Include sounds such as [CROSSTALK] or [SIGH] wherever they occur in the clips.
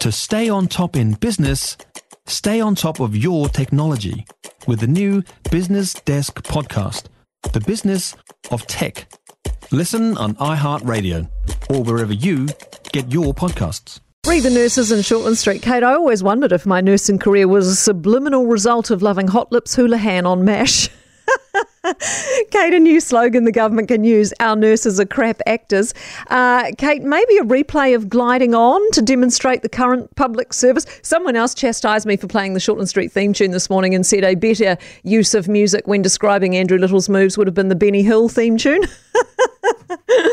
To stay on top in business, stay on top of your technology with the new Business Desk podcast, The Business of Tech. Listen on iHeartRadio or wherever you get your podcasts. Read the nurses in Shortland Street. Kate, I always wondered if my nursing career was a subliminal result of loving Hot Lips Houlihan on MASH. [LAUGHS] [LAUGHS] Kate, a new slogan the government can use our nurses are crap actors. Uh, Kate, maybe a replay of Gliding On to demonstrate the current public service. Someone else chastised me for playing the Shortland Street theme tune this morning and said a better use of music when describing Andrew Little's moves would have been the Benny Hill theme tune. [LAUGHS]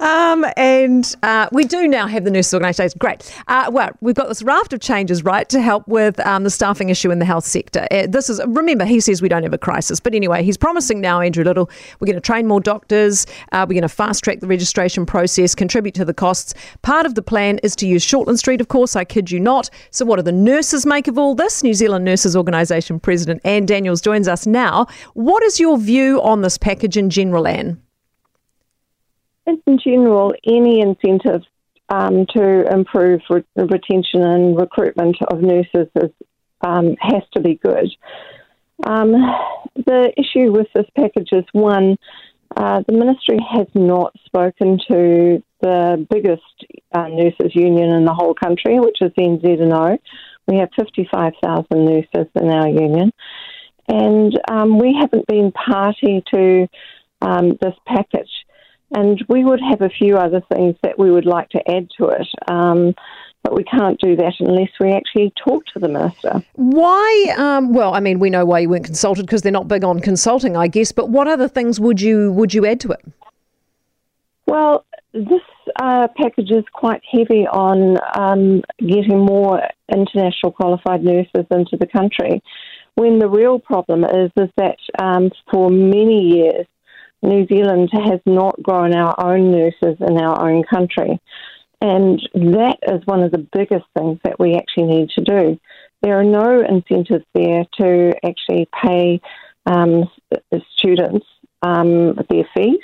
Um, and uh, we do now have the nurses organisation. Great. Uh, well, we've got this raft of changes, right, to help with um, the staffing issue in the health sector. Uh, this is remember he says we don't have a crisis, but anyway, he's promising now, Andrew Little, we're going to train more doctors. Uh, we're going to fast track the registration process, contribute to the costs. Part of the plan is to use Shortland Street, of course. I kid you not. So, what do the nurses make of all this? New Zealand Nurses Organisation President Anne Daniels joins us now. What is your view on this package in general, Anne? In general, any incentive um, to improve re- retention and recruitment of nurses is, um, has to be good. Um, the issue with this package is one, uh, the ministry has not spoken to the biggest uh, nurses union in the whole country, which is NZNO. We have 55,000 nurses in our union. And um, we haven't been party to um, this package. And we would have a few other things that we would like to add to it. Um, but we can't do that unless we actually talk to the minister. Why? Um, well, I mean, we know why you weren't consulted because they're not big on consulting, I guess. But what other things would you would you add to it? Well, this uh, package is quite heavy on um, getting more international qualified nurses into the country. When the real problem is is that um, for many years New Zealand has not grown our own nurses in our own country. And that is one of the biggest things that we actually need to do. There are no incentives there to actually pay um, students um, their fees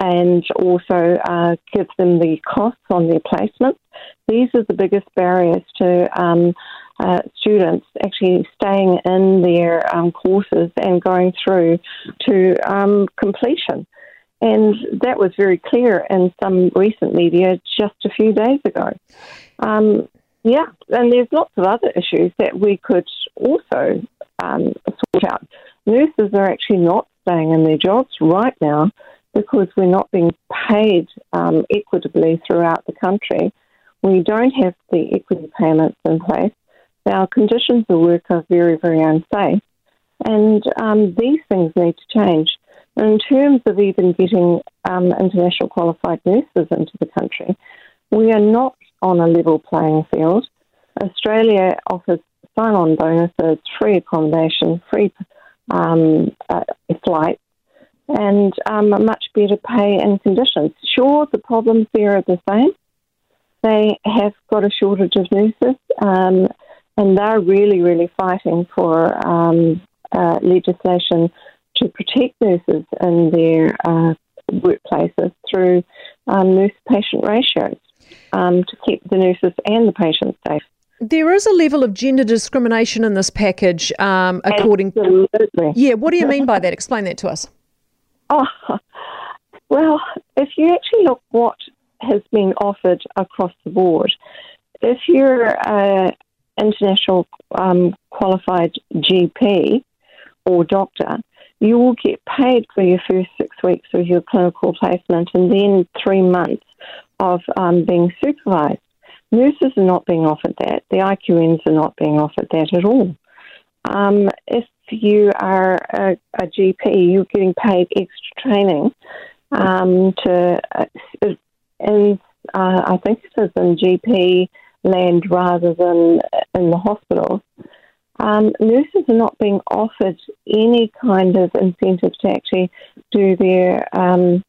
and also uh, give them the costs on their placements. These are the biggest barriers to um, uh, students actually staying in their um, courses and going through to um, completion. And that was very clear in some recent media just a few days ago. Um, yeah, and there's lots of other issues that we could also um, sort out. Nurses are actually not staying in their jobs right now because we're not being paid um, equitably throughout the country. We don't have the equity payments in place. Our conditions of work are very, very unsafe. And um, these things need to change. In terms of even getting um, international qualified nurses into the country, we are not on a level playing field. Australia offers sign on bonuses, free accommodation, free um, uh, flights, and um, much better pay and conditions. Sure, the problems there are the same. They have got a shortage of nurses. Um, and they're really, really fighting for um, uh, legislation to protect nurses in their uh, workplaces through um, nurse-patient ratios um, to keep the nurses and the patients safe. There is a level of gender discrimination in this package, um, according. Absolutely. Yeah, what do you mean by that? Explain that to us. Oh, [LAUGHS] well, if you actually look what has been offered across the board, if you're a, international um, qualified GP or doctor, you will get paid for your first six weeks of your clinical placement and then three months of um, being supervised. Nurses are not being offered that. The IQNs are not being offered that at all. Um, if you are a, a, GP, you're getting paid extra training um, to, uh, in, uh, I think it is in GP land rather than in the hospitals, um, nurses are not being offered any kind of incentive to actually do their um,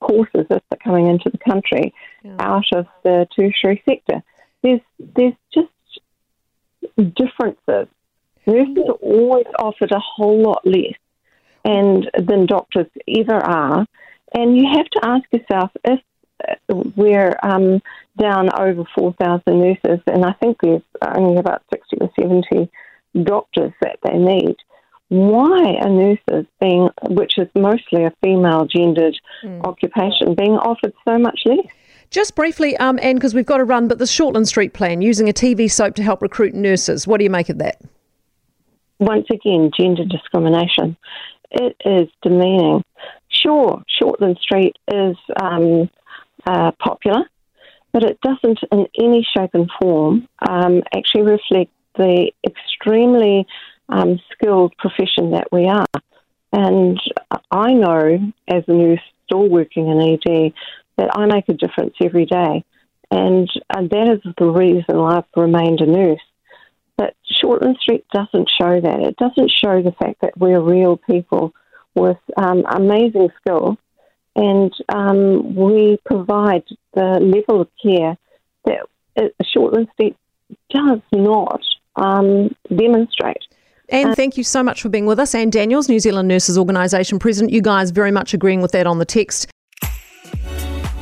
courses if they're coming into the country yeah. out of the tertiary sector. There's there's just differences. Nurses are always offered a whole lot less and than doctors ever are. And you have to ask yourself if we're um, down over 4,000 nurses, and I think there's only about 60 or 70 doctors that they need. Why are nurses being, which is mostly a female gendered mm. occupation, being offered so much less? Just briefly, um, Anne, because we've got to run, but the Shortland Street plan, using a TV soap to help recruit nurses, what do you make of that? Once again, gender discrimination. It is demeaning. Sure, Shortland Street is um, uh, popular, but it doesn't in any shape and form um, actually reflect the extremely um, skilled profession that we are. And I know, as a nurse still working in ED, that I make a difference every day. And, and that is the reason I've remained a nurse. But Shortland Street doesn't show that. It doesn't show the fact that we're real people with um, amazing skills and um, we provide the level of care that Shortland Street does not um, demonstrate. And thank you so much for being with us. Anne Daniels, New Zealand Nurses Organisation President. You guys very much agreeing with that on the text.